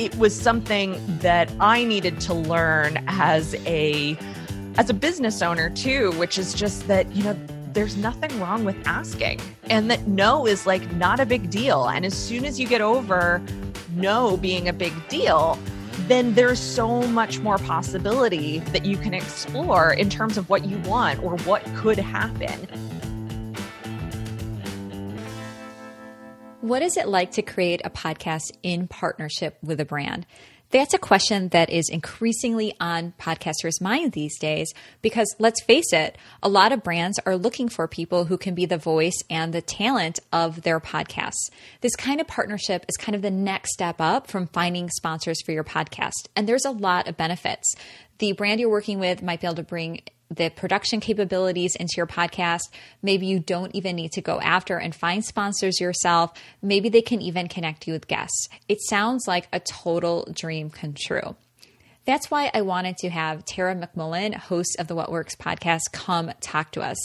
it was something that I needed to learn as a as a business owner too, which is just that, you know, there's nothing wrong with asking and that no is like not a big deal. And as soon as you get over no being a big deal, then there's so much more possibility that you can explore in terms of what you want or what could happen. What is it like to create a podcast in partnership with a brand? That's a question that is increasingly on podcasters' minds these days because let's face it, a lot of brands are looking for people who can be the voice and the talent of their podcasts. This kind of partnership is kind of the next step up from finding sponsors for your podcast. And there's a lot of benefits. The brand you're working with might be able to bring the production capabilities into your podcast. Maybe you don't even need to go after and find sponsors yourself. Maybe they can even connect you with guests. It sounds like a total dream come true. That's why I wanted to have Tara McMullin, host of the What Works podcast, come talk to us.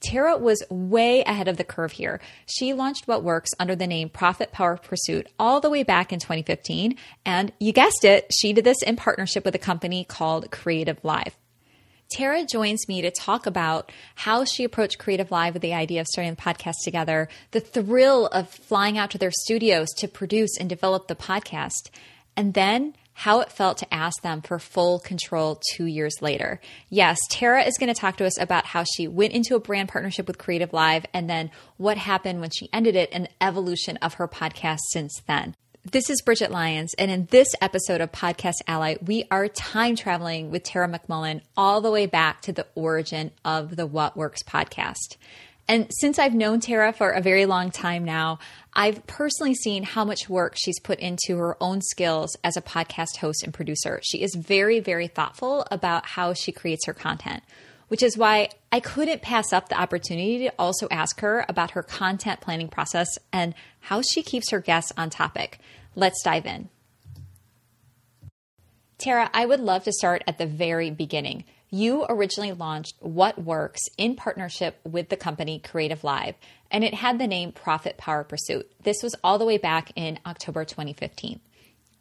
Tara was way ahead of the curve here. She launched What Works under the name Profit Power Pursuit all the way back in 2015. And you guessed it, she did this in partnership with a company called Creative Live. Tara joins me to talk about how she approached Creative Live with the idea of starting the podcast together, the thrill of flying out to their studios to produce and develop the podcast, and then how it felt to ask them for full control two years later. Yes, Tara is going to talk to us about how she went into a brand partnership with Creative Live and then what happened when she ended it and the evolution of her podcast since then. This is Bridget Lyons, and in this episode of Podcast Ally, we are time traveling with Tara McMullin all the way back to the origin of the What Works podcast. And since I've known Tara for a very long time now, I've personally seen how much work she's put into her own skills as a podcast host and producer. She is very, very thoughtful about how she creates her content which is why I couldn't pass up the opportunity to also ask her about her content planning process and how she keeps her guests on topic. Let's dive in. Tara, I would love to start at the very beginning. You originally launched What Works in partnership with the company Creative Live, and it had the name Profit Power Pursuit. This was all the way back in October 2015.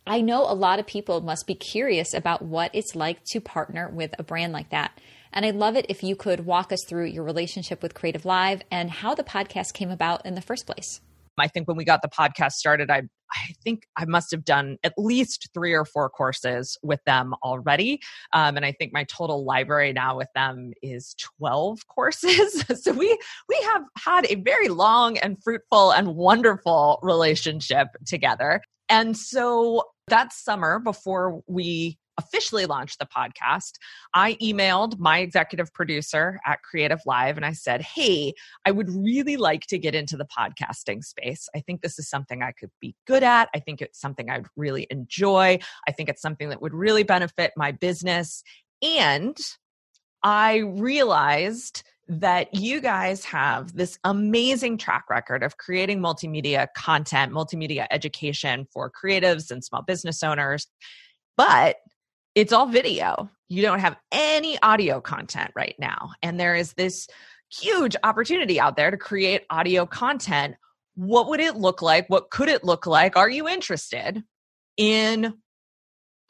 I know a lot of people must be curious about what it's like to partner with a brand like that. And I'd love it if you could walk us through your relationship with Creative Live and how the podcast came about in the first place. I think when we got the podcast started, I I think I must have done at least three or four courses with them already. Um, and I think my total library now with them is 12 courses. so we we have had a very long and fruitful and wonderful relationship together. And so that summer before we officially launched the podcast, I emailed my executive producer at Creative Live and I said, Hey, I would really like to get into the podcasting space. I think this is something I could be good at. I think it's something I'd really enjoy. I think it's something that would really benefit my business. And I realized that you guys have this amazing track record of creating multimedia content, multimedia education for creatives and small business owners. But it's all video. You don't have any audio content right now. And there is this huge opportunity out there to create audio content. What would it look like? What could it look like? Are you interested in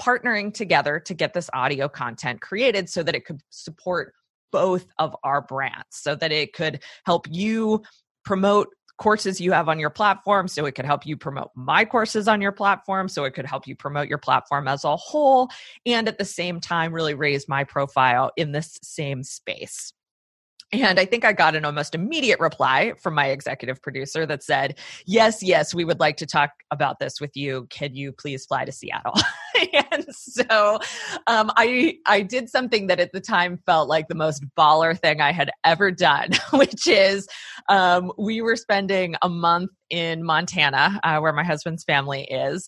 partnering together to get this audio content created so that it could support both of our brands, so that it could help you promote courses you have on your platform. So it could help you promote my courses on your platform. So it could help you promote your platform as a whole. And at the same time, really raise my profile in this same space. And I think I got an almost immediate reply from my executive producer that said, Yes, yes, we would like to talk about this with you. Can you please fly to Seattle? and so um, I, I did something that at the time felt like the most baller thing I had ever done, which is um, we were spending a month in Montana, uh, where my husband's family is.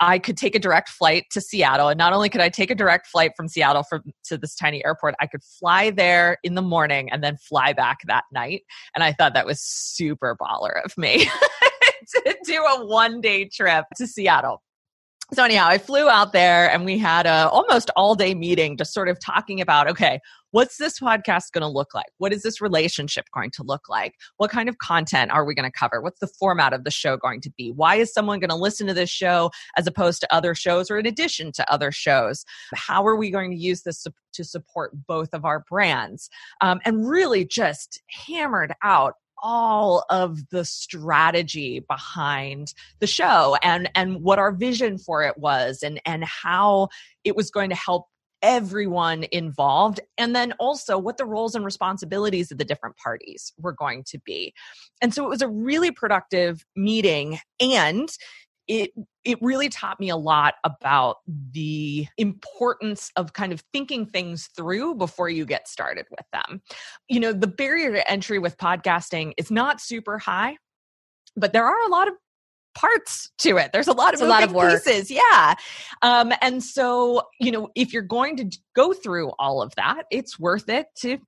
I could take a direct flight to Seattle. And not only could I take a direct flight from Seattle to this tiny airport, I could fly there in the morning and then fly back that night. And I thought that was super baller of me to do a one day trip to Seattle. So anyhow, I flew out there and we had a almost all day meeting just sort of talking about, okay, what's this podcast going to look like? What is this relationship going to look like? What kind of content are we going to cover? What's the format of the show going to be? Why is someone going to listen to this show as opposed to other shows or in addition to other shows? How are we going to use this to support both of our brands? Um, and really just hammered out all of the strategy behind the show and and what our vision for it was and and how it was going to help everyone involved and then also what the roles and responsibilities of the different parties were going to be. And so it was a really productive meeting and it it really taught me a lot about the importance of kind of thinking things through before you get started with them. You know, the barrier to entry with podcasting is not super high, but there are a lot of parts to it. There's a lot of a lot of work. pieces. Yeah. Um, and so, you know, if you're going to go through all of that, it's worth it to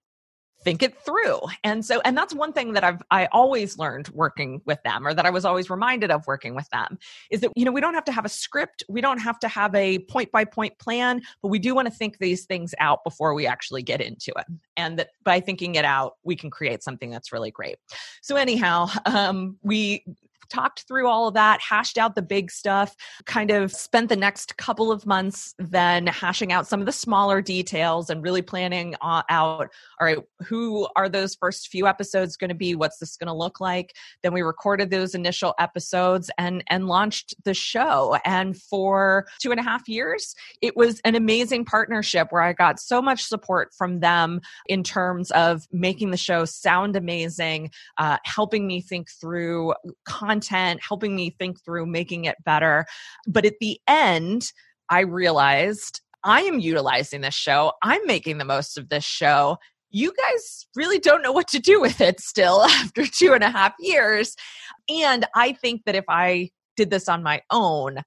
think it through. And so, and that's one thing that I've, I always learned working with them or that I was always reminded of working with them is that, you know, we don't have to have a script. We don't have to have a point by point plan, but we do want to think these things out before we actually get into it. And that by thinking it out, we can create something that's really great. So anyhow, um, we talked through all of that, hashed out the big stuff, kind of spent the next couple of months then hashing out some of the smaller details and really planning out all right, who are those first few episodes going to be? What's this going to look like? Then we recorded those initial episodes and and launched the show. And for two and a half years, it was an amazing partnership where I got so much support from them in terms of making the show sound amazing, uh, helping me think through content content, helping me think through making it better. But at the end, I realized I am utilizing this show. I'm making the most of this show. You guys really don't know what to do with it still after two and a half years. And I think that if I did this on my own,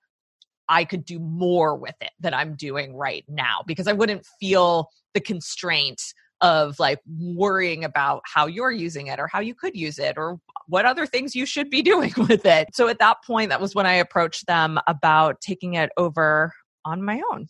I could do more with it than I'm doing right now because I wouldn't feel the constraint of like worrying about how you're using it or how you could use it or what other things you should be doing with it. So at that point, that was when I approached them about taking it over on my own.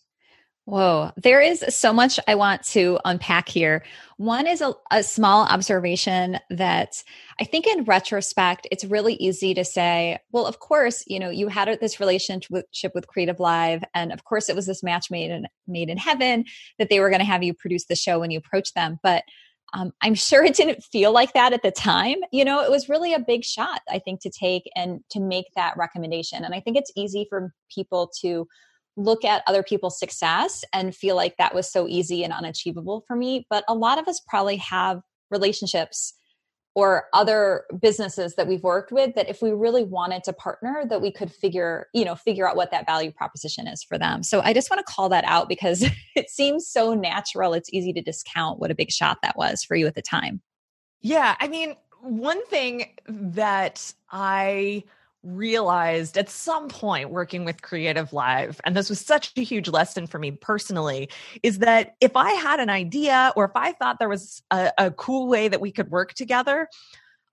Whoa, there is so much I want to unpack here. One is a, a, small observation that I think in retrospect, it's really easy to say, well, of course, you know, you had this relationship with Creative Live, and of course it was this match made in, made in heaven that they were going to have you produce the show when you approached them. But um, I'm sure it didn't feel like that at the time. You know, it was really a big shot, I think, to take and to make that recommendation. And I think it's easy for people to look at other people's success and feel like that was so easy and unachievable for me. But a lot of us probably have relationships or other businesses that we've worked with that if we really wanted to partner that we could figure you know figure out what that value proposition is for them. So i just want to call that out because it seems so natural. It's easy to discount what a big shot that was for you at the time. Yeah i mean one thing that i realized at some point working with Creative Live, and this was such a huge lesson for me personally, is that if I had an idea or if I thought there was a, a cool way that we could work together,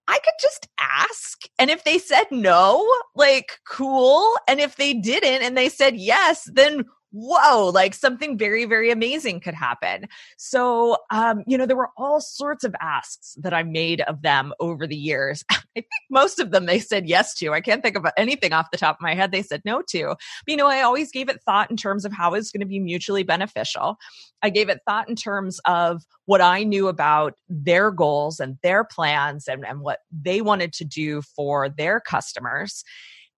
I could just ask. And if they said no, like cool. And if they didn't and they said yes, then whoa, like something very, very amazing could happen. So, um, you know, there were all sorts of asks that I made of them over the years. I think most of them they said yes to. I can't think of anything off the top of my head they said no to. But, you know, I always gave it thought in terms of how it's going to be mutually beneficial. I gave it thought in terms of what I knew about their goals and their plans and, and what they wanted to do for their customers.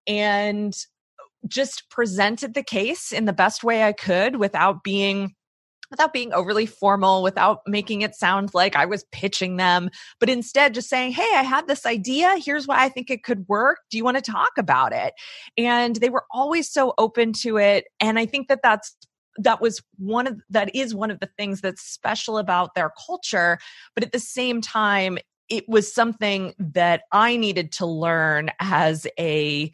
And just presented the case in the best way I could without being without being overly formal, without making it sound like I was pitching them, but instead just saying, Hey, I had this idea. Here's why I think it could work. Do you want to talk about it? And they were always so open to it. And I think that that's that was one of that is one of the things that's special about their culture but at the same time it was something that i needed to learn as a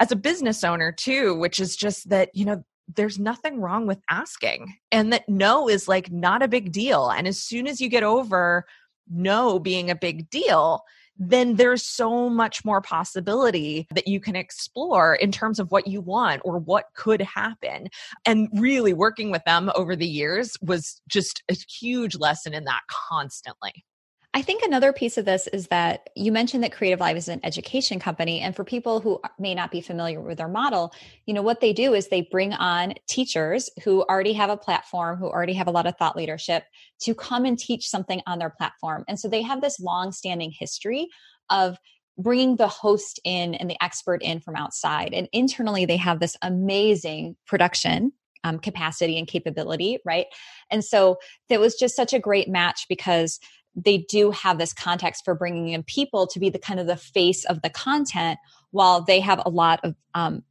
as a business owner too, which is just that, you know, there's nothing wrong with asking and that no is like not a big deal. And as soon as you get over no being a big deal, then there's so much more possibility that you can explore in terms of what you want or what could happen. And really working with them over the years was just a huge lesson in that constantly. I think another piece of this is that you mentioned that Creative Live is an education company. And for people who may not be familiar with their model, you know, what they do is they bring on teachers who already have a platform, who already have a lot of thought leadership to come and teach something on their platform. And so they have this long standing history of bringing the host in and the expert in from outside. And internally, they have this amazing production um, capacity and capability, right? And so it was just such a great match because they do have this context for bringing in people to be the kind of the face of the content while they have a lot of um,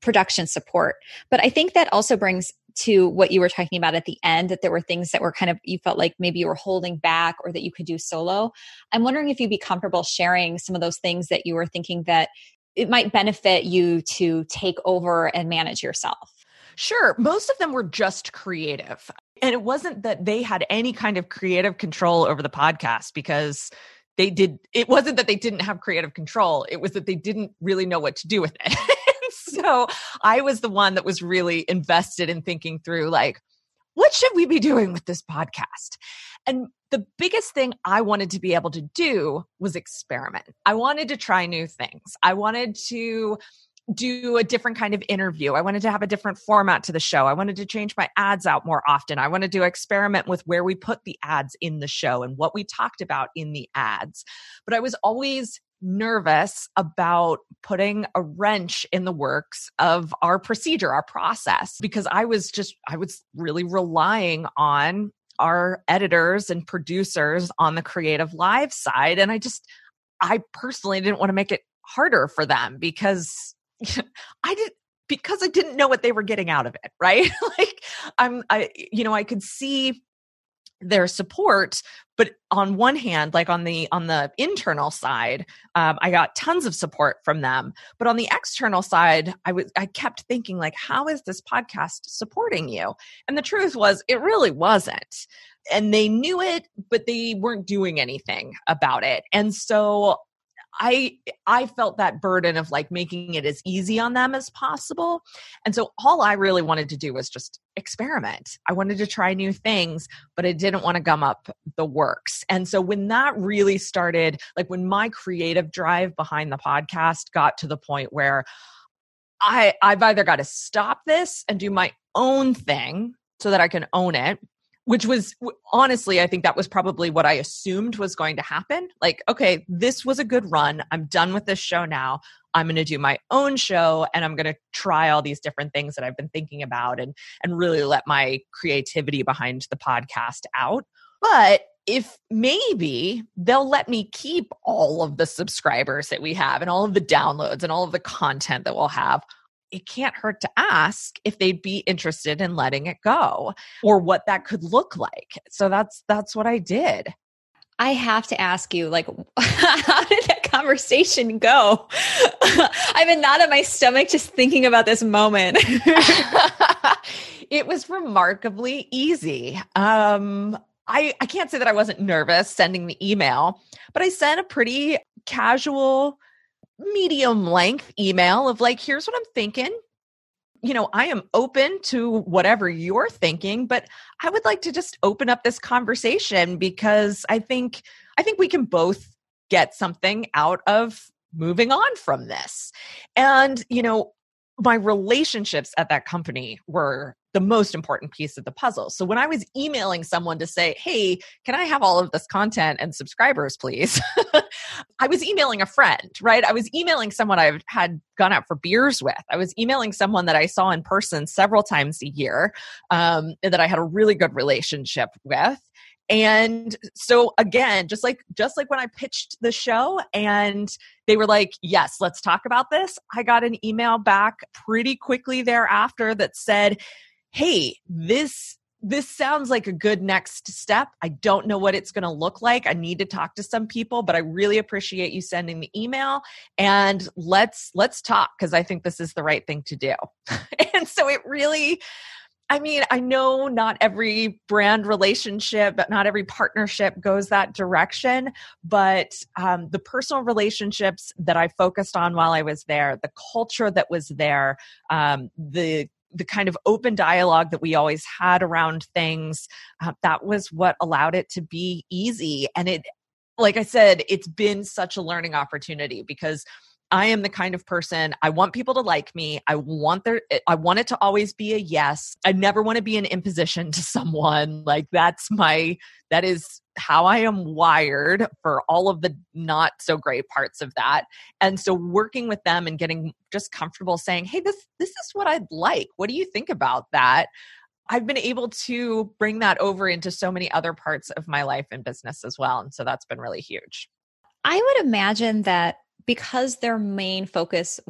production support but i think that also brings to what you were talking about at the end that there were things that were kind of you felt like maybe you were holding back or that you could do solo i'm wondering if you'd be comfortable sharing some of those things that you were thinking that it might benefit you to take over and manage yourself Sure. Most of them were just creative. And it wasn't that they had any kind of creative control over the podcast because they did, it wasn't that they didn't have creative control. It was that they didn't really know what to do with it. so I was the one that was really invested in thinking through, like, what should we be doing with this podcast? And the biggest thing I wanted to be able to do was experiment. I wanted to try new things. I wanted to do a different kind of interview. I wanted to have a different format to the show. I wanted to change my ads out more often. I wanted to experiment with where we put the ads in the show and what we talked about in the ads. But I was always nervous about putting a wrench in the works of our procedure, our process, because I was just, I was really relying on our editors and producers on the creative live side. And I just, I personally didn't want to make it harder for them because I didn't because I didn't know what they were getting out of it, right? like I'm I you know, I could see their support but on one hand like on the on the internal side um, i got tons of support from them but on the external side i was i kept thinking like how is this podcast supporting you and the truth was it really wasn't and they knew it but they weren't doing anything about it and so I I felt that burden of like making it as easy on them as possible. And so all I really wanted to do was just experiment. I wanted to try new things, but I didn't want to gum up the works. And so when that really started, like when my creative drive behind the podcast got to the point where I I've either got to stop this and do my own thing so that I can own it which was honestly, I think that was probably what I assumed was going to happen. Like, okay, this was a good run. I'm done with this show now. I'm going to do my own show and I'm going to try all these different things that I've been thinking about and and really let my creativity behind the podcast out. But if maybe they'll let me keep all of the subscribers that we have and all of the downloads and all of the content that we'll have it can't hurt to ask if they'd be interested in letting it go or what that could look like. So that's that's what I did. I have to ask you, like, how did that conversation go? I've been not in my stomach just thinking about this moment. it was remarkably easy. Um, I, I can't say that I wasn't nervous sending the email, but I sent a pretty casual medium length email of like, here's what I'm thinking. You know, I am open to whatever you're thinking, but I would like to just open up this conversation because I think I think we can both get something out of moving on from this. And, you know, my relationships at that company were the most important piece of the puzzle. So when I was emailing someone to say, Hey, can I have all of this content and subscribers, please? I was emailing a friend, right? I was emailing someone I had gone out for beers with. I was emailing someone that I saw in person several times a year um, that I had a really good relationship with and so again just like just like when i pitched the show and they were like yes let's talk about this i got an email back pretty quickly thereafter that said hey this this sounds like a good next step. I don't know what it's going to look like. I need to talk to some people, but I really appreciate you sending the email and let's let's talk because I think this is the right thing to do. and so it really I mean, I know not every brand relationship, but not every partnership goes that direction. But um, the personal relationships that I focused on while I was there, the culture that was there, um, the the kind of open dialogue that we always had around things, uh, that was what allowed it to be easy. And it, like I said, it's been such a learning opportunity because I am the kind of person I want people to like me. I want their eh, I want it to always be a yes. I never want to be an imposition to someone. Like that's my that is how I am wired for all of the not so great parts of that. And so working with them and getting just comfortable saying, "Hey, this this is what I'd like. What do you think about that?" I've been able to bring that over into so many other parts of my life and business as well. And so that's been really huge. I would imagine that because their main focus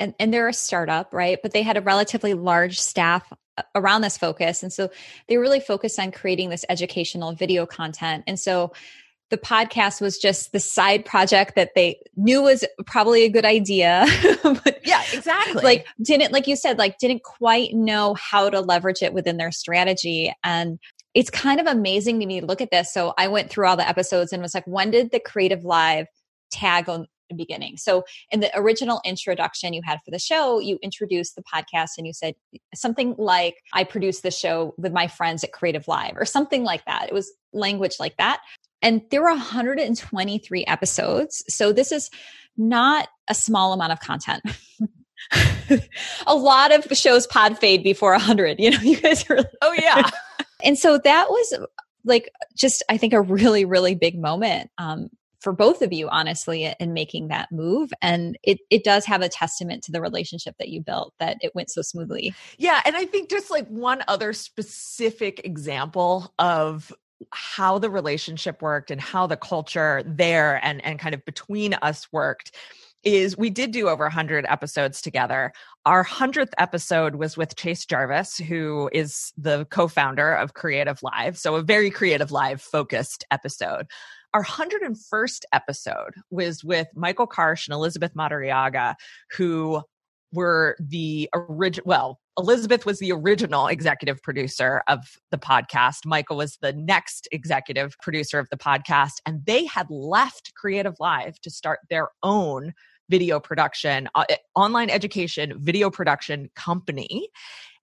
and, and they're a startup, right? But they had a relatively large staff uh, around this focus. And so they really focused on creating this educational video content. And so the podcast was just the side project that they knew was probably a good idea. but yeah, exactly. Like didn't like you said, like didn't quite know how to leverage it within their strategy. And it's kind of amazing to me to look at this. So I went through all the episodes and was like, when did the creative live tag on beginning. So in the original introduction you had for the show, you introduced the podcast and you said something like, I produced the show with my friends at Creative Live or something like that. It was language like that. And there were 123 episodes. So this is not a small amount of content. a lot of shows pod fade before 100. You know, you guys are. oh, yeah. and so that was like just, I think, a really, really big moment um, for both of you honestly in making that move and it it does have a testament to the relationship that you built that it went so smoothly yeah and i think just like one other specific example of how the relationship worked and how the culture there and and kind of between us worked is we did do over 100 episodes together. Our 100th episode was with Chase Jarvis, who is the co founder of Creative Live. So, a very Creative Live focused episode. Our 101st episode was with Michael Karsh and Elizabeth Madariaga, who were the original, well, Elizabeth was the original executive producer of the podcast. Michael was the next executive producer of the podcast. And they had left Creative Live to start their own video production, uh, online education video production company.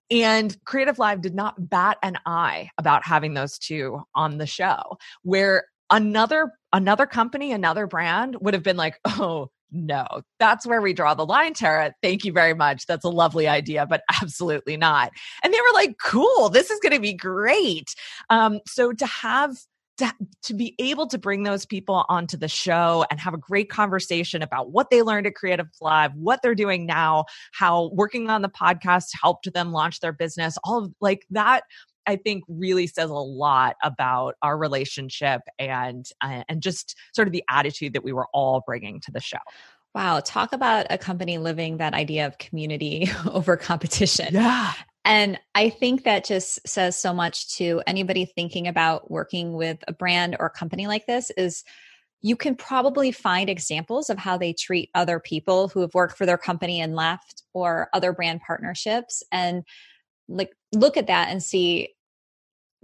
And Creative Live did not bat an eye about having those two on the show, where another another company another brand would have been like oh no that's where we draw the line tara. Thank you very much. That's a lovely idea but absolutely not. And they were like cool this is going to be great. Um, so to have to, to be able to bring those people onto the show and have a great conversation about what they learned at Creative Live, what they're doing now, how working on the podcast helped them launch their business, all of like that I think really says a lot about our relationship and uh, and just sort of the attitude that we were all bringing to the show. Wow, talk about a company living that idea of community over competition. Yeah. And I think that just says so much to anybody thinking about working with a brand or a company like this is you can probably find examples of how they treat other people who have worked for their company and left or other brand partnerships and like look at that and see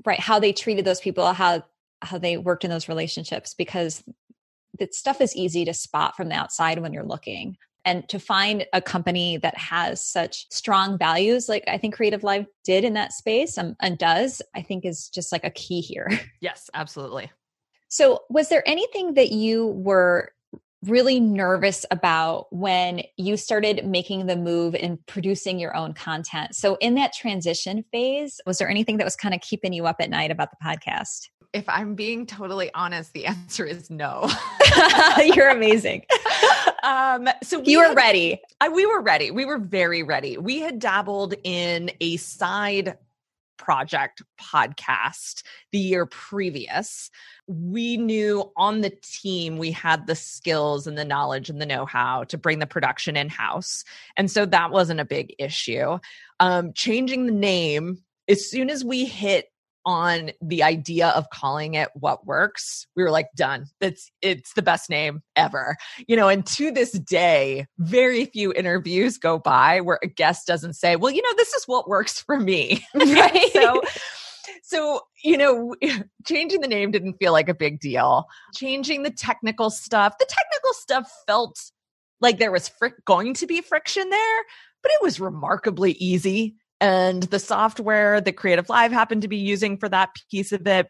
right how they treated those people how how they worked in those relationships because that stuff is easy to spot from the outside when you're looking. And to find a company that has such strong values like i think creative live did in that space um, and does i think is just like a key here. Yes absolutely. So was there anything that you were really nervous about when you started making the move and producing your own content. So, in that transition phase, was there anything that was kind of keeping you up at night about the podcast? If I'm being totally honest, the answer is no. You're amazing. um, so we you were had, ready. I, we were ready. We were very ready. We had dabbled in a side project podcast the year previous. We knew on the team we had the skills and the knowledge and the know how to bring the production in house. And so that wasn't a big issue. Um, changing the name, as soon as we hit on the idea of calling it what works we were like done. It's it's the best name ever. You know and to this day very few interviews go by where a guest doesn't say well you know this is what works for me. Right? So so you know changing the name didn't feel like a big deal. Changing the technical stuff the technical stuff felt like there was fric- going to be friction there but it was remarkably easy and the software that Creative Live happened to be using for that piece of it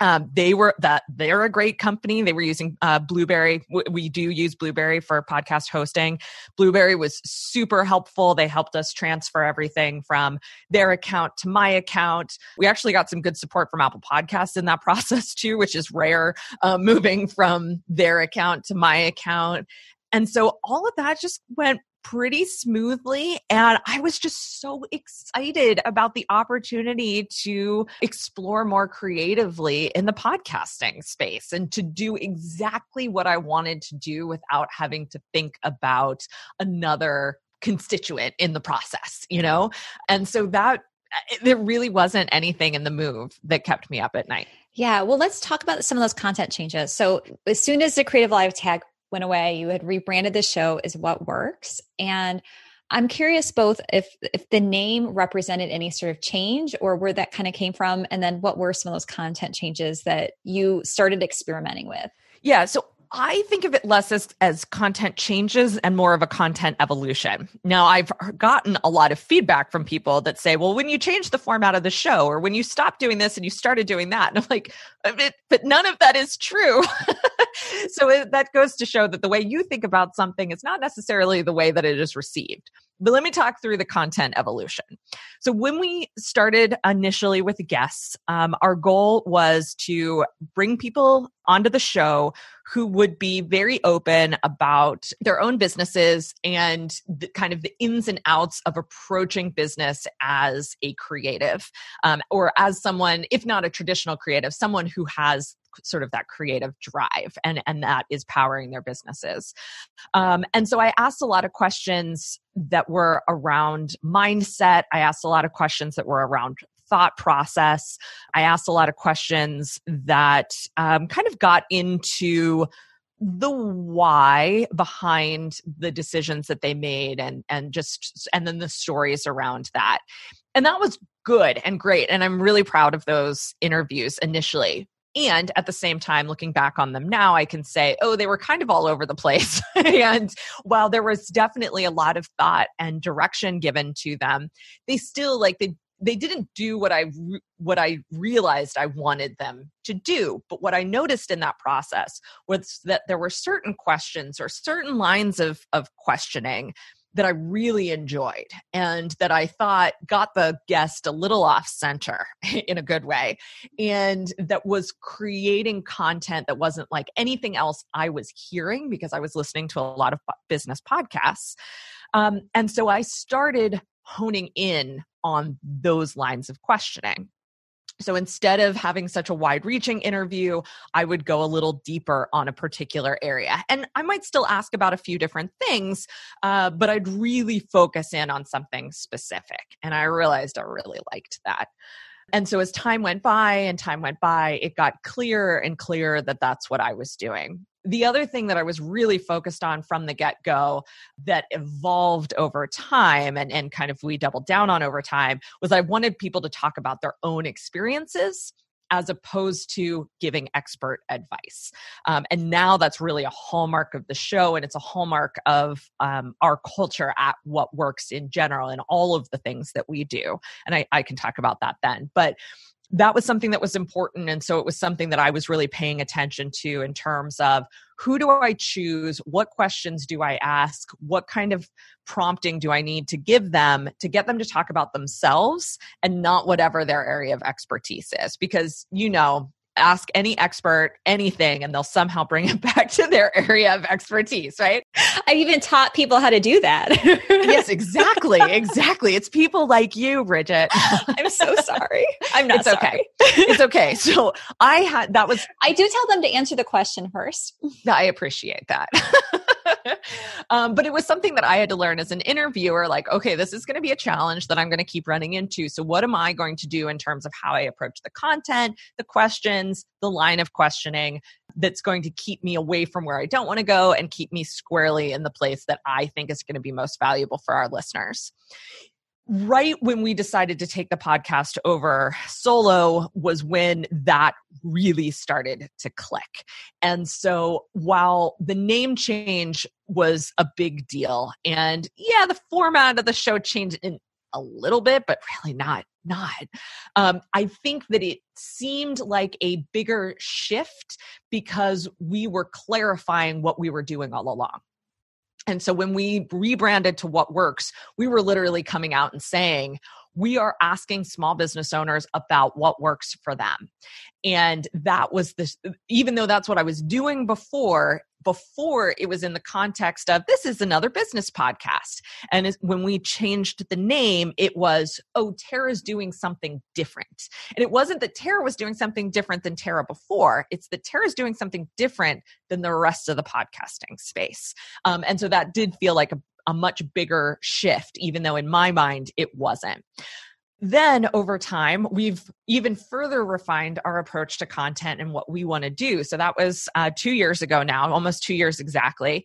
um, they were that they're a great company. They were using uh, Blubrry. We do use Blubrry for podcast hosting. Blubrry was super helpful. They helped us transfer everything from their account to my account. We actually got some good support from Apple Podcasts in that process too, which is rare. Uh, moving from their account to my account, and so all of that just went pretty smoothly. And I was just so excited about the opportunity to explore more creatively in the podcasting space and to do exactly what I wanted to do without having to think about another constituent in the process, you know? And so that eh, there really wasn't anything in the move that kept me up at night. Yeah, well, let's talk about some of those content changes. So, as soon as the Creative Live tag went away. You had rebranded the show as What Works. And I'm curious both if if the name represented any sort of change or where that kind of came from and then what were some of those content changes that you started experimenting with? Yeah, so I think of it less as, as content changes and more of a content evolution. Now, I've gotten a lot of feedback from people that say, well, when you change the format of the show or when you stopped doing this and you started doing that, and I'm like, but none of that is true. so it, that goes to show that the way you think about something is not necessarily the way that it is received. But let me talk through the content evolution. So when we started initially with guests, um, our goal was to bring people onto the show who would be very open about their own businesses and the, kind of the ins and outs of approaching business as a creative um, or as someone, if not a traditional creative, someone who has sort of that creative drive and and that is powering their businesses. Um, and so i asked a lot of questions that were around mindset. I asked a lot of questions that were around thought process. I asked a lot of questions that um, kind of got into the why behind the decisions that they made and and just and then the stories around that. And that was good and great and i'm really proud of those interviews initially. And at the same time looking back on them now i can say oh they were kind of all over the place. And while there was definitely a lot of thought and direction given to them they still like they they didn't do what I what I realized I wanted them to do. But what I noticed in that process was that there were certain questions or certain lines of of questioning that I really enjoyed and that I thought got the guest a little off center in a good way and that was creating content that wasn't like anything else I was hearing because I was listening to a lot of business podcasts. Um, and so I started honing in on those lines of questioning. So instead of having such a wide reaching interview, I would go a little deeper on a particular area. And I might still ask about a few different things, uh, but I'd really focus in on something specific. And I realized I really liked that. And so as time went by and time went by, it got clearer and clearer that that's what I was doing. The other thing that I was really focused on from the get go that evolved over time and, and kind of we doubled down on over time was I wanted people to talk about their own experiences as opposed to giving expert advice. Um, and now that's really a hallmark of the show, and it's a hallmark of um, our culture at what works in general and all of the things that we do. And I, I can talk about that then. But that was something that was important and so it was something that i was really paying attention to in terms of who do i choose? What questions do i ask? What kind of prompting do i need to give them to get them to talk about themselves and not whatever their area of expertise is? Because you know ask any expert anything and they'll somehow bring it back to their area of expertise, right? I even taught people how to do that. yes, exactly. Exactly. It's people like you, Bridget. I'm so sorry. I'm not it's sorry. okay. It's okay. So I had that was I do tell them to answer the question first. I appreciate that. um, but it was something that I had to learn as an interviewer like, okay, this is going to be a challenge that I'm going to keep running into. So, what am I going to do in terms of how I approach the content, the questions, the line of questioning that's going to keep me away from where I don't want to go and keep me squarely in the place that I think is going to be most valuable for our listeners? Right when we decided to take the podcast over solo was when that really started to click. And so while the name change was a big deal and yeah, the format of the show changed in a little bit, but really not not. Um, I think that it seemed like a bigger shift because we were clarifying what we were doing all along. And so when we rebranded to What Works, we were literally coming out and saying, we are asking small business owners about what works for them. And that was this, even though that's what I was doing before, before it was in the context of this is another business podcast. And when we changed the name, it was, oh, Tara's doing something different. And it wasn't that Tara was doing something different than Tara before, it's that Tara's doing something different than the rest of the podcasting space. Um, and so that did feel like a, a much bigger shift, even though in my mind it wasn't. Then over time, we've even further refined our approach to content and what we want to do. So that was uh, two years ago now, almost two years exactly.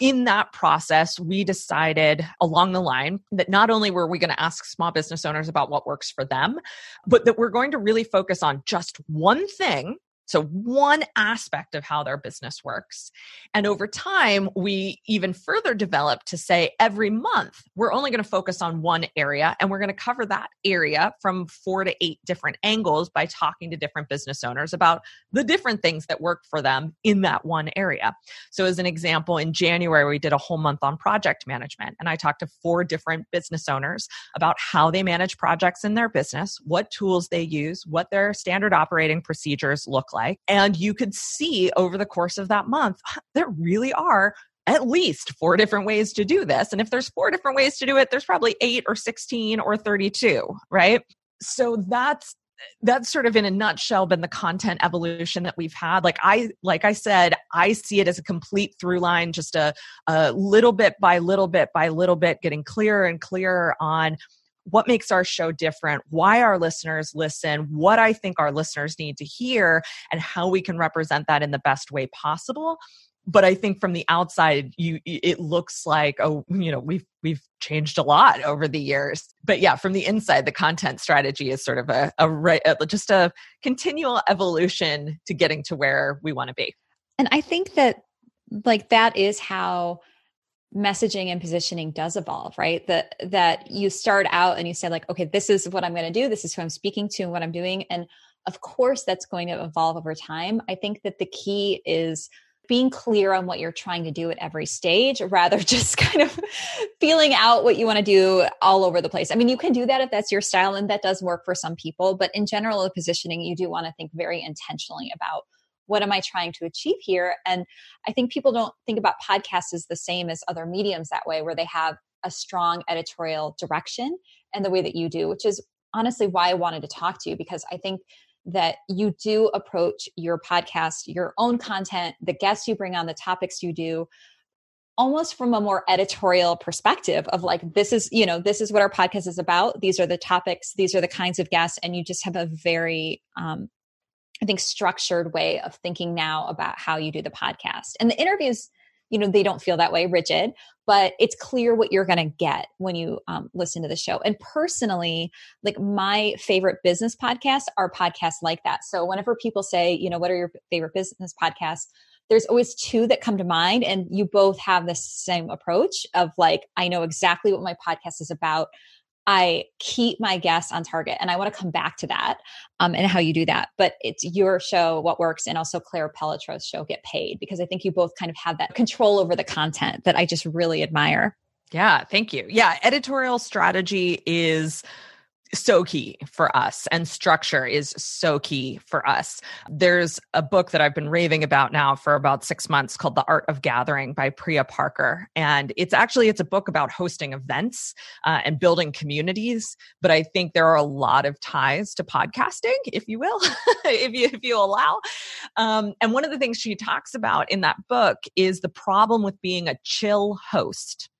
In that process, we decided along the line that not only were we going to ask small business owners about what works for them, but that we're going to really focus on just one thing so, one aspect of how their business works. And over time, we even further developed to say every month, we're only going to focus on one area and we're going to cover that area from four to eight different angles by talking to different business owners about the different things that work for them in that one area. So, as an example, in January, we did a whole month on project management, and I talked to four different business owners about how they manage projects in their business, what tools they use, what their standard operating procedures look like like. And you could see over the course of that month, there really are at least four different ways to do this. And if there's four different ways to do it, there's probably eight or 16 or 32, right? So that's that's sort of in a nutshell been the content evolution that we've had like i like i said i see it as a complete through line just a, a little bit by little bit by little bit getting clearer and clearer on what makes our show different, why our listeners listen, what I think our listeners need to hear, and how we can represent that in the best way possible. But I think from the outside, you it looks like oh, you know, we've we've changed a lot over the years. But yeah, from the inside, the content strategy is sort of a, a just a continual evolution to getting to where we want to be. And I think that like that is how messaging and positioning does evolve right? That that you start out and you say like okay this is what i'm going to do. This is who i'm speaking to and what i'm doing. And of course that's going to evolve over time. I think that the key is being clear on what you're trying to do at every stage rather just kind of feeling out what you want to do all over the place. I mean, you can do that if that's your style and that does work for some people, but in general, the positioning, you do want to think very intentionally about what am I trying to achieve here? And I think people don't think about podcasts as the same as other mediums that way, where they have a strong editorial direction and the way that you do, which is honestly why I wanted to talk to you because I think that you do approach your podcast, your own content, the guests you bring on, the topics you do almost from a more editorial perspective of like this is you know this is what our podcast is about. These are the topics. These are the kinds of guests. And you just have a very um, I think, structured way of thinking now about how you do the podcast. And the interviews, you know, they don't feel that way rigid, but it's clear what you're going to get when you um, listen to the show. And personally, like my favorite business podcasts are podcasts like that. So whenever people say, you know, what are your favorite business podcasts? There's always two that come to mind, and you both have the same approach of like, I know exactly what my podcast is about. I keep my guests on target. And I want to come back to that um, and how you do that. But it's your show, What Works, and also Claire Pelletreau's show, Get Paid, because I think you both kind of have that control over the content that I just really admire. Yeah, thank you. Yeah, editorial strategy is so key for us and structure is so key for us. There's a book that i've been raving about now for about six months called the art of gathering by priya parker and it's actually it's a book about hosting events uh, and building communities but i think there are a lot of ties to podcasting if you will if you if you allow. Um, and one of the things she talks about in that book is the problem with being a chill host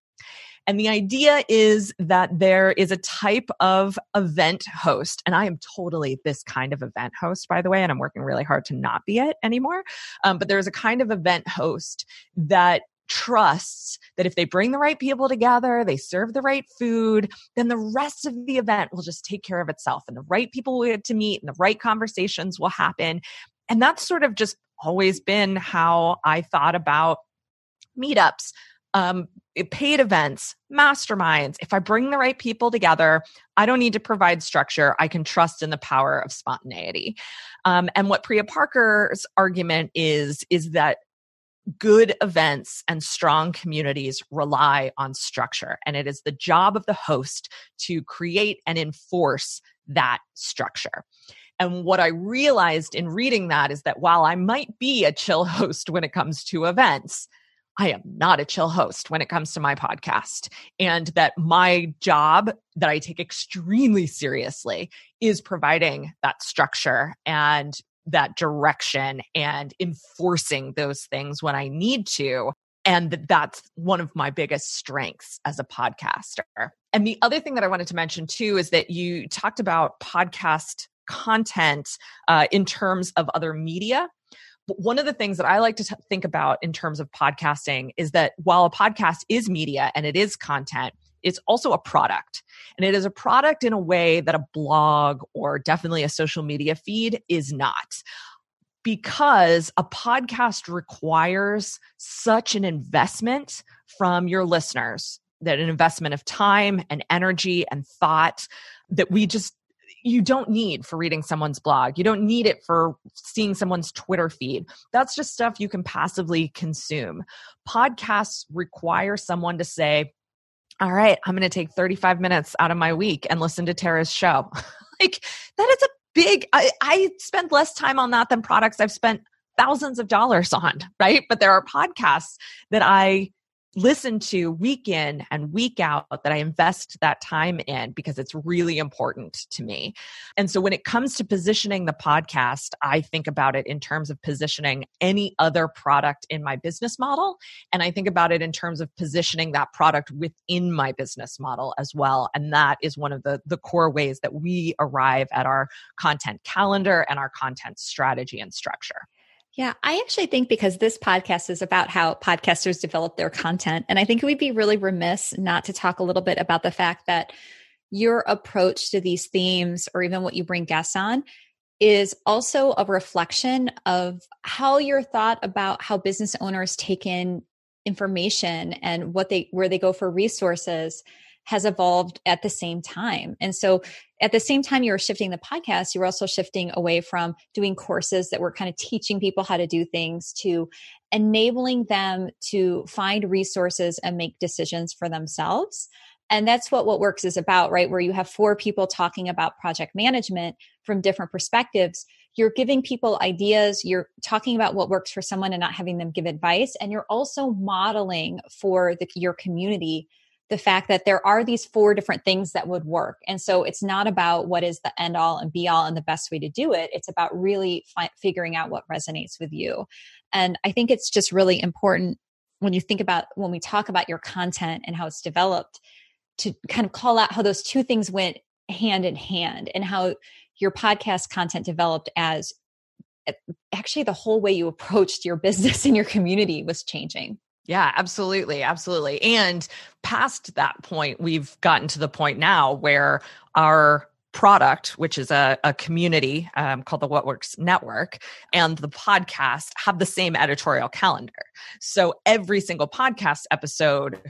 and the idea is that there is a type of event host. And I am totally this kind of event host, by the way, and I'm working really hard to not be it anymore. Um, but there's a kind of event host that trusts that if they bring the right people together, they serve the right food, then the rest of the event will just take care of itself and the right people will get to meet and the right conversations will happen. And that's sort of just always been how I thought about meetups um, paid events, masterminds. If I bring the right people together, I don't need to provide structure. I can trust in the power of spontaneity. Um, and what Priya Parker's argument is, is that good events and strong communities rely on structure. And it is the job of the host to create and enforce that structure. And what I realized in reading that is that while I might be a chill host when it comes to events, I am not a chill host when it comes to my podcast. And that my job that I take extremely seriously is providing that structure and that direction and enforcing those things when I need to. And that's one of my biggest strengths as a podcaster. And the other thing that I wanted to mention too is that you talked about podcast content uh, in terms of other media one of the things that I like to t- think about in terms of podcasting is that while a podcast is media and it is content, it's also a product. And it is a product in a way that a blog or definitely a social media feed is not. Because a podcast requires such an investment from your listeners, that an investment of time and energy and thought that we just you don't need for reading someone's blog. You don't need it for seeing someone's Twitter feed. That's just stuff you can passively consume. Podcasts require someone to say, all right, I'm going to take 35 minutes out of my week and listen to Tara's show. like that is a big, I, I spend less time on that than products I've spent thousands of dollars on, right? But there are podcasts that I listen to week in and week out that I invest that time in because it's really important to me. And so when it comes to positioning the podcast, I think about it in terms of positioning any other product in my business model. And I think about it in terms of positioning that product within my business model as well. And that is one of the, the core ways that we arrive at our content calendar and our content strategy and structure. Yeah, I actually think because this podcast is about how podcasters develop their content. And I think we'd be really remiss not to talk a little bit about the fact that your approach to these themes, or even what you bring guests on, is also a reflection of how you're thought about how business owners take in information and what they where they go for resources has evolved at the same time. And so at the same time you were shifting the podcast, you were also shifting away from doing courses that were kind of teaching people how to do things to enabling them to find resources and make decisions for themselves. And that's what What Works is about, right? Where you have four people talking about project management from different perspectives. You're giving people ideas. You're talking about what works for someone and not having them give advice. And you're also modeling for the, your community the fact that there are these four different things that would work. And so it's not about what is the end all and be all and the best way to do it. It's about really fi- figuring out what resonates with you. And I think it's just really important when you think about when we talk about your content and how it's developed to kind of call out how those two things went hand in hand and how your podcast content developed as eh, actually the whole way you approached your business and your community was changing. Yeah, absolutely. Absolutely. And past that point, we've gotten to the point now where our product, which is a, a community um, called the What Works Network, and the podcast have the same editorial calendar. So every single podcast episode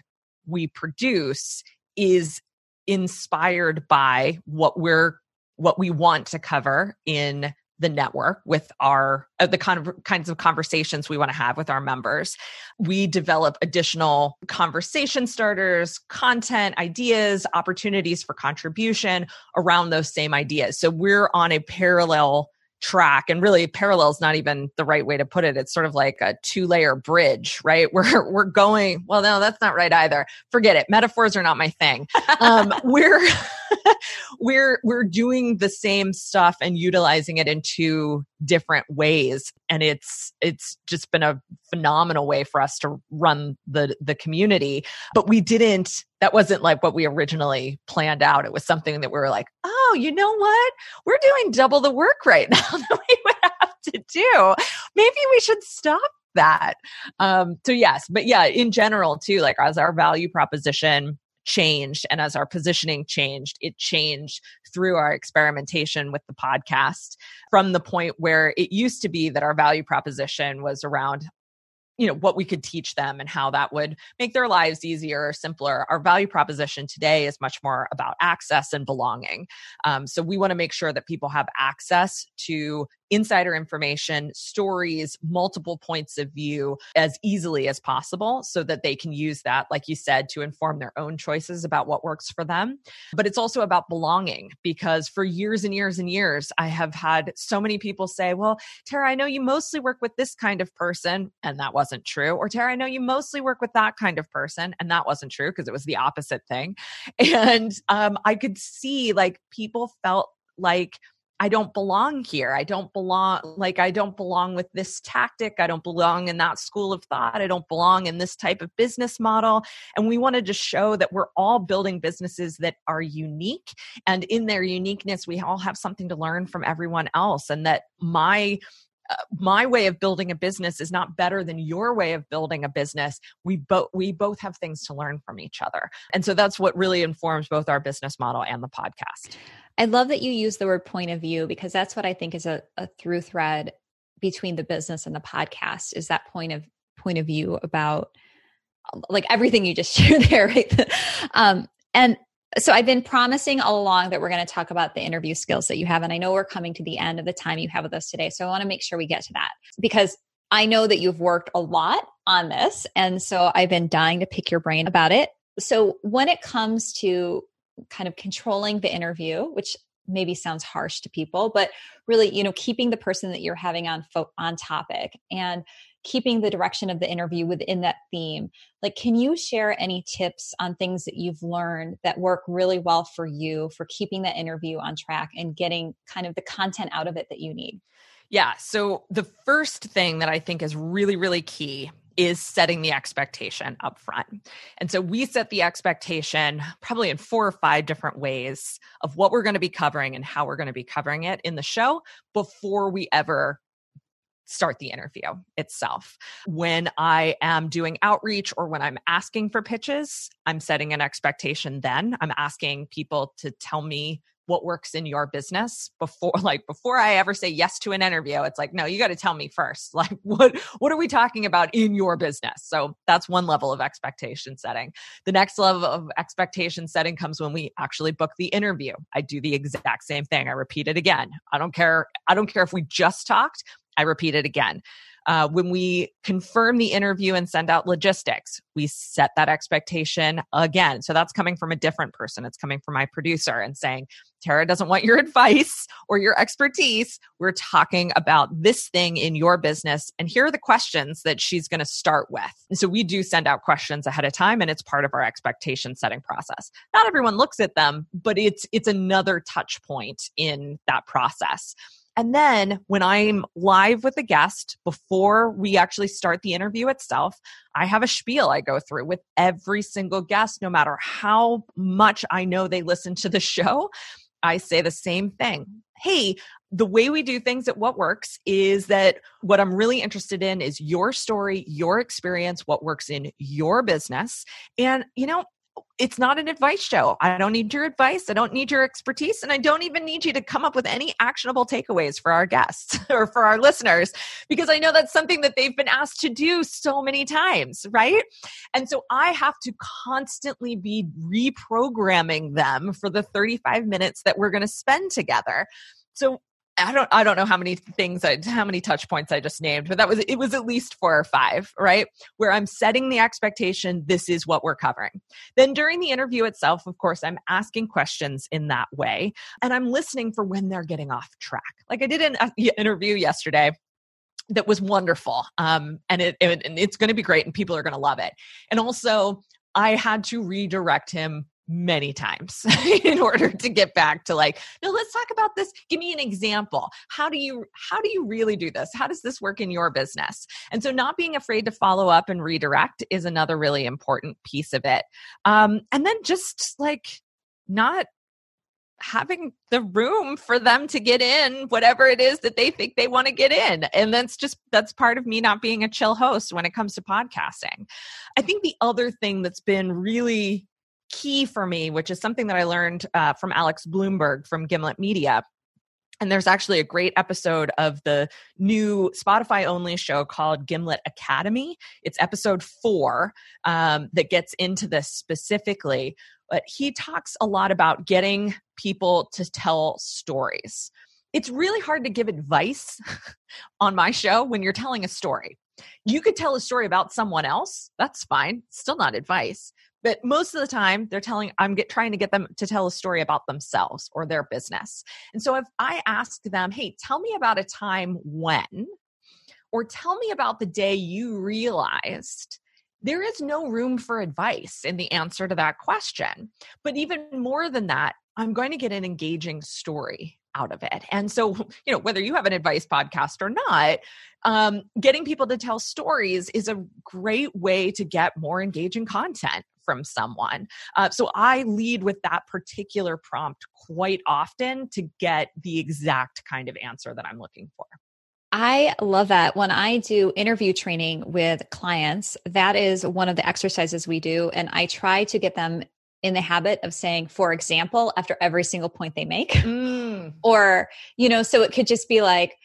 we produce is inspired by what we're what we want to cover in the network with our uh, the kind of kinds of conversations we want to have with our members. We develop additional conversation starters content ideas opportunities for contribution around those same ideas. So we're on a parallel track and really parallel is not even the right way to put it. It's sort of like a two layer bridge right? We're we're going well no that's not right either. Forget it. Metaphors are not my thing. Um, we're we're we're doing the same stuff and utilizing it in two different ways. And it's it's just been a phenomenal way for us to run the the community. But we didn't that wasn't like what we originally planned out. It was something that we were like oh you know what? We're doing double the work right now that we would have to do. Maybe we should stop that. Um so yes but yeah in general too like as our value proposition changed and as our positioning changed, it changed through our experimentation with the podcast from the point where it used to be that our value proposition was around you know what we could teach them and how that would make their lives easier or simpler. Our value proposition today is much more about access and belonging. Um, so we want to make sure that people have access to insider information, stories, multiple points of view as easily as possible so that they can use that, like you said, to inform their own choices about what works for them. But it's also about belonging because for years and years and years, I have had so many people say, Well, Tara, I know you mostly work with this kind of person. And that wasn't true. Or Tara, I know you mostly work with that kind of person. And that wasn't true because it was the opposite thing. And um, I could see like people felt like, I don't belong here. I don't belong, like, I don't belong with this tactic. I don't belong in that school of thought. I don't belong in this type of business model. And we wanted to show that we're all building businesses that are unique. And in their uniqueness, we all have something to learn from everyone else. And that my my way of building a business is not better than your way of building a business. We both we both have things to learn from each other. And so that's what really informs both our business model and the podcast. I love that you use the word point of view because that's what I think is a, a through thread between the business and the podcast is that point of point of view about like everything you just shared there, right? um, and so I've been promising all along that we're going to talk about the interview skills that you have. And I know we're coming to the end of the time you have with us today. So I want to make sure we get to that because I know that you've worked a lot on this. And so I've been dying to pick your brain about it. So when it comes to kind of controlling the interview, which maybe sounds harsh to people, but really, you know, keeping the person that you're having on fo- on topic and keeping the direction of the interview within that theme. Like, can you share any tips on things that you've learned that work really well for you for keeping that interview on track and getting kind of the content out of it that you need? Yeah. So, the first thing that I think is really, really key is setting the expectation up front. And so we set the expectation probably in four or five different ways of what we're going to be covering and how we're going to be covering it in the show before we ever start the interview itself. When I am doing outreach or when I'm asking for pitches, I'm setting an expectation then. I'm asking people to tell me what works in your business before like before I ever say yes to an interview it's like no you got to tell me first. Like what what are we talking about in your business? So that's one level of expectation setting. The next level of expectation setting comes when we actually book the interview. I do the exact same thing. I repeat it again. I don't care I don't care if we just talked I repeat it again uh, when we confirm the interview and send out logistics, we set that expectation again. So that's coming from a different person. It's coming from my producer and saying, Tara doesn't want your advice or your expertise. We're talking about this thing in your business. And here are the questions that she's going to start with. And so we do send out questions ahead of time and it's part of our expectation setting process. Not everyone looks at them, but it's, it's another touch point in that process. And then when I'm live with a guest before we actually start the interview itself, I have a spiel I go through with every single guest, no matter how much I know they listen to the show. I say the same thing. Hey, the way we do things at What Works is that what I'm really interested in is your story, your experience, what works in your business. And, you know, it's not an advice show. I don't need your advice. I don't need your expertise. And I don't even need you to come up with any actionable takeaways for our guests or for our listeners, because I know that's something that they've been asked to do so many times, right? And so I have to constantly be reprogramming them for the 35 minutes that we're going to spend together. So I don't I don't know how many things I how many touch points I just named, but that was it was at least four or five, right? Where I'm setting the expectation this is what we're covering. Then during the interview itself, of course, I'm asking questions in that way and I'm listening for when they're getting off track. Like I did an uh, interview yesterday that was wonderful um, and it, it and it's going to be great and people are going to love it and also i had to redirect him many times in order to get back to like no let's talk about this. Give me an example. How do you how do you really do this? How does this work in your business? And so not being afraid to follow up and redirect is another really important piece of it. Um, and then just like not having the room for them to get in whatever it is that they think they want to get in. And that's just that's part of me not being a chill host when it comes to podcasting. I think the other thing that's been really key for me, which is something that I learned uh, from Alex Blumberg from Gimlet Media. And there's actually a great episode of the new Spotify only show called Gimlet Academy. It's episode four um, that gets into this specifically. But he talks a lot about getting people to tell stories. It's really hard to give advice on my show when you're telling a story. You could tell a story about someone else, that's fine, still not advice but most of the time they're telling i'm get, trying to get them to tell a story about themselves or their business. And so if i ask them hey tell me about a time when or tell me about the day you realized there is no room for advice in the answer to that question. But even more than that i'm going to get an engaging story out of it. And so, you know, whether you have an advice podcast or not, um, getting people to tell stories is a great way to get more engaging content from someone. Uh, so I lead with that particular prompt quite often to get the exact kind of answer that I'm looking for. I love that. When I do interview training with clients, that is one of the exercises we do. And I try to get them in the habit of saying, for example, after every single point they make. Mm. or, you know, so it could just be like,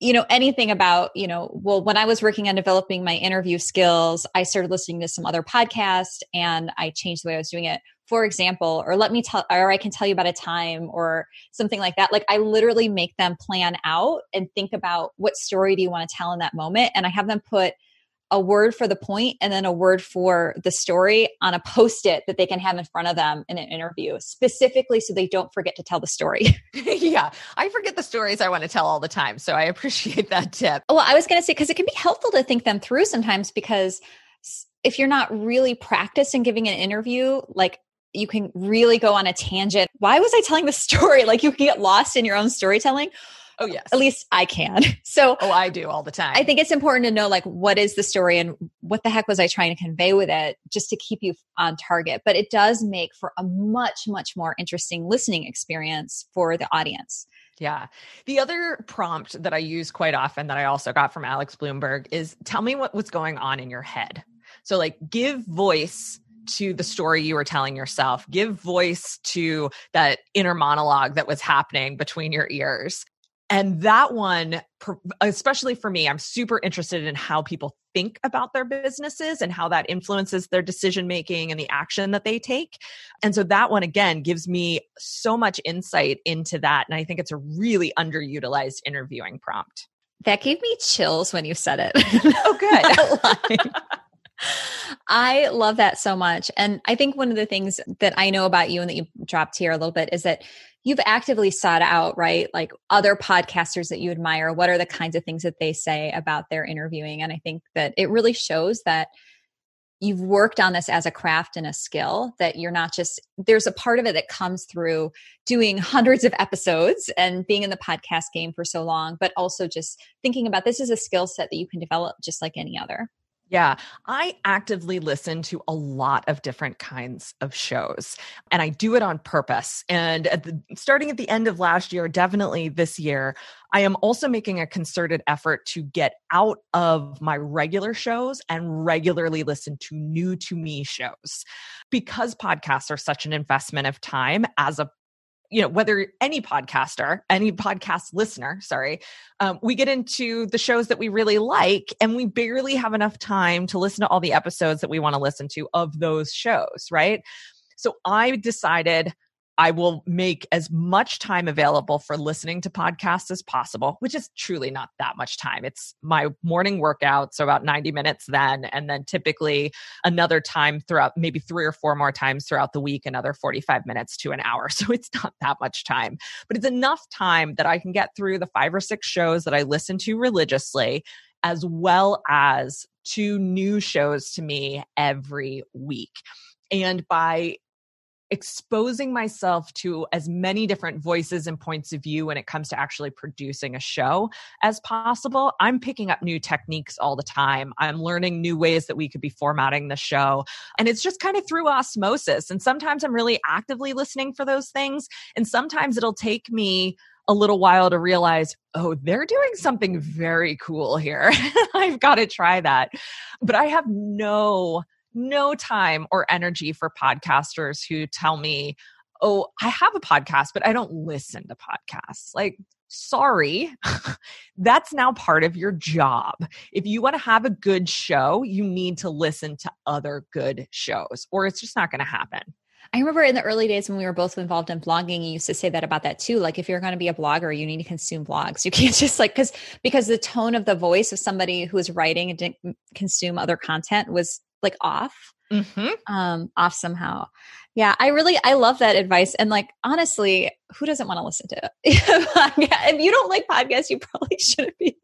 you know, anything about, you know, well, when I was working on developing my interview skills, I started listening to some other podcasts and I changed the way I was doing it. For example, or let me tell, or I can tell you about a time or something like that. Like I literally make them plan out and think about what story do you want to tell in that moment. And I have them put a word for the point and then a word for the story on a post it that they can have in front of them in an interview, specifically so they don't forget to tell the story. yeah, I forget the stories I want to tell all the time. So I appreciate that tip. Well, I was going to say, because it can be helpful to think them through sometimes because if you're not really practiced in giving an interview, like you can really go on a tangent. Why was I telling the story? Like you can get lost in your own storytelling Oh yes. At least I can. So Oh, I do all the time. I think it's important to know like what is the story and what the heck was I trying to convey with it just to keep you on target. But it does make for a much, much more interesting listening experience for the audience. Yeah. The other prompt that I use quite often that I also got from Alex Blumberg is tell me what was going on in your head. So like give voice to the story you were telling yourself. Give voice to that inner monologue that was happening between your ears. And that one, especially for me, I'm super interested in how people think about their businesses and how that influences their decision making and the action that they take. And so that one, again, gives me so much insight into that. And I think it's a really underutilized interviewing prompt. That gave me chills when you said it. Oh, good. I love that so much. And I think one of the things that I know about you and that you dropped here a little bit is that you've actively sought out, right? Like other podcasters that you admire. What are the kinds of things that they say about their interviewing? And I think that it really shows that you've worked on this as a craft and a skill that you're not just there's a part of it that comes through doing hundreds of episodes and being in the podcast game for so long but also just thinking about this is a skill set that you can develop just like any other yeah, I actively listen to a lot of different kinds of shows and I do it on purpose. And at the, starting at the end of last year, definitely this year, I am also making a concerted effort to get out of my regular shows and regularly listen to new to me shows. Because podcasts are such an investment of time as a you know whether any podcaster any podcast listener sorry um, we get into the shows that we really like and we barely have enough time to listen to all the episodes that we want to listen to of those shows right? So i decided I will make as much time available for listening to podcasts as possible, which is truly not that much time. It's my morning workout, so about 90 minutes then, and then typically another time throughout, maybe three or four more times throughout the week, another 45 minutes to an hour. So it's not that much time, but it's enough time that I can get through the five or six shows that I listen to religiously, as well as two new shows to me every week. And by exposing myself to as many different voices and points of view when it comes to actually producing a show as possible. I'm picking up new techniques all the time. I'm learning new ways that we could be formatting the show. And it's just kind of through osmosis. And sometimes I'm really actively listening for those things. And sometimes it'll take me a little while to realize, oh, they're doing something very cool here. I've got to try that. But I have no no time or energy for podcasters who tell me, oh, I have a podcast, but I don't listen to podcasts. Like, sorry, that's now part of your job. If you want to have a good show, you need to listen to other good shows, or it's just not going to happen. I remember in the early days when we were both involved in blogging, you used to say that about that too. Like if you're going to be a blogger, you need to consume blogs. You can't just like because because the tone of the voice of somebody who is writing and didn't consume other content was like off mm-hmm. um off somehow. Yeah i really i love that advice and like honestly who doesn't want to listen to it if you don't like podcasts you probably shouldn't be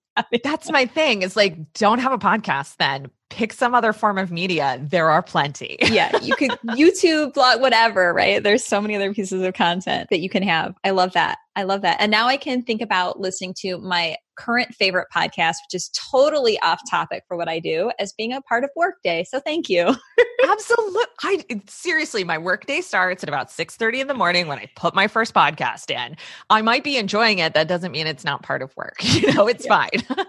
that's my thing is like don't have a podcast then. Pick some other form of media. There are plenty. Yeah you could youtube blog whatever right? There's so many other pieces of content that you can have. I love that. I love that. And now i can think about listening to my current favorite podcast, which is totally off topic for what I do, as being a part of Workday. So thank you. Absolutely. I seriously, my workday starts at about 6 30 in the morning when I put my first podcast in. I might be enjoying it. That doesn't mean it's not part of work. You know, it's yeah. fine.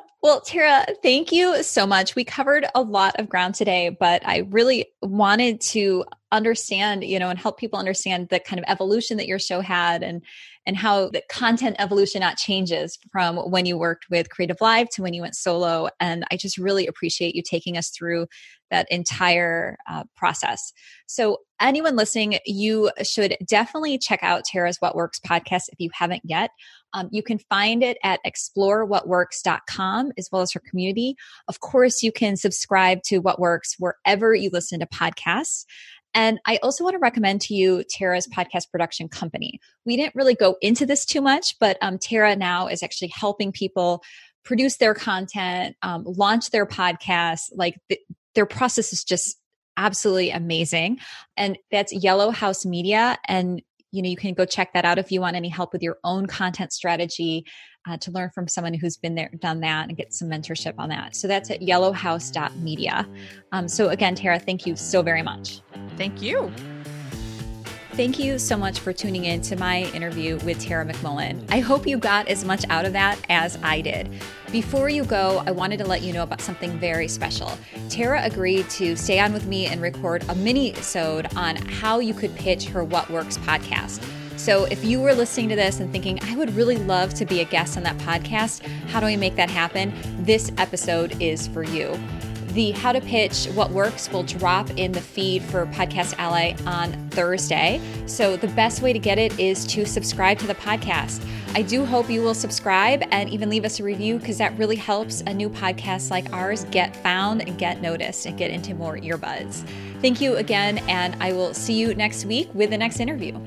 Well, Tara, thank you so much. We covered a lot of ground today, but I really wanted to understand, you know, and help people understand the kind of evolution that your show had and and how the content evolution not changes from when you worked with CreativeLive to when you went solo. And I just really appreciate you taking us through that entire uh, process. So, anyone listening, you should definitely check out Tara's What Works podcast if you haven't yet. Um, you can find it at explorewhatworks.com as well as her community. Of course, you can subscribe to What Works wherever you listen to podcasts. And I also want to recommend to you Tara's podcast production company. We didn't really go into this too much, but um, Tara now is actually helping people produce their content, um, launch their podcasts. Like th- their process is just absolutely amazing. And that's Yellow House Media. And you know you can go check that out if you want any help with your own content strategy uh, to learn from someone who's been there done that and get some mentorship on that so that's at yellowhouse.media um, so again tara thank you so very much thank you Thank you so much for tuning in to my interview with Tara McMullin. I hope you got as much out of that as I did. Before you go, I wanted to let you know about something very special. Tara agreed to stay on with me and record a mini-sode on how you could pitch her What Works podcast. So if you were listening to this and thinking, I would really love to be a guest on that podcast, how do I make that happen? This episode is for you. The How to Pitch What Works will drop in the feed for Podcast Ally on Thursday. So the best way to get it is to subscribe to the podcast. I do hope you will subscribe and even leave us a review because that really helps a new podcast like ours get found and get noticed and get into more earbuds. Thank you again, and I will see you next week with the next interview.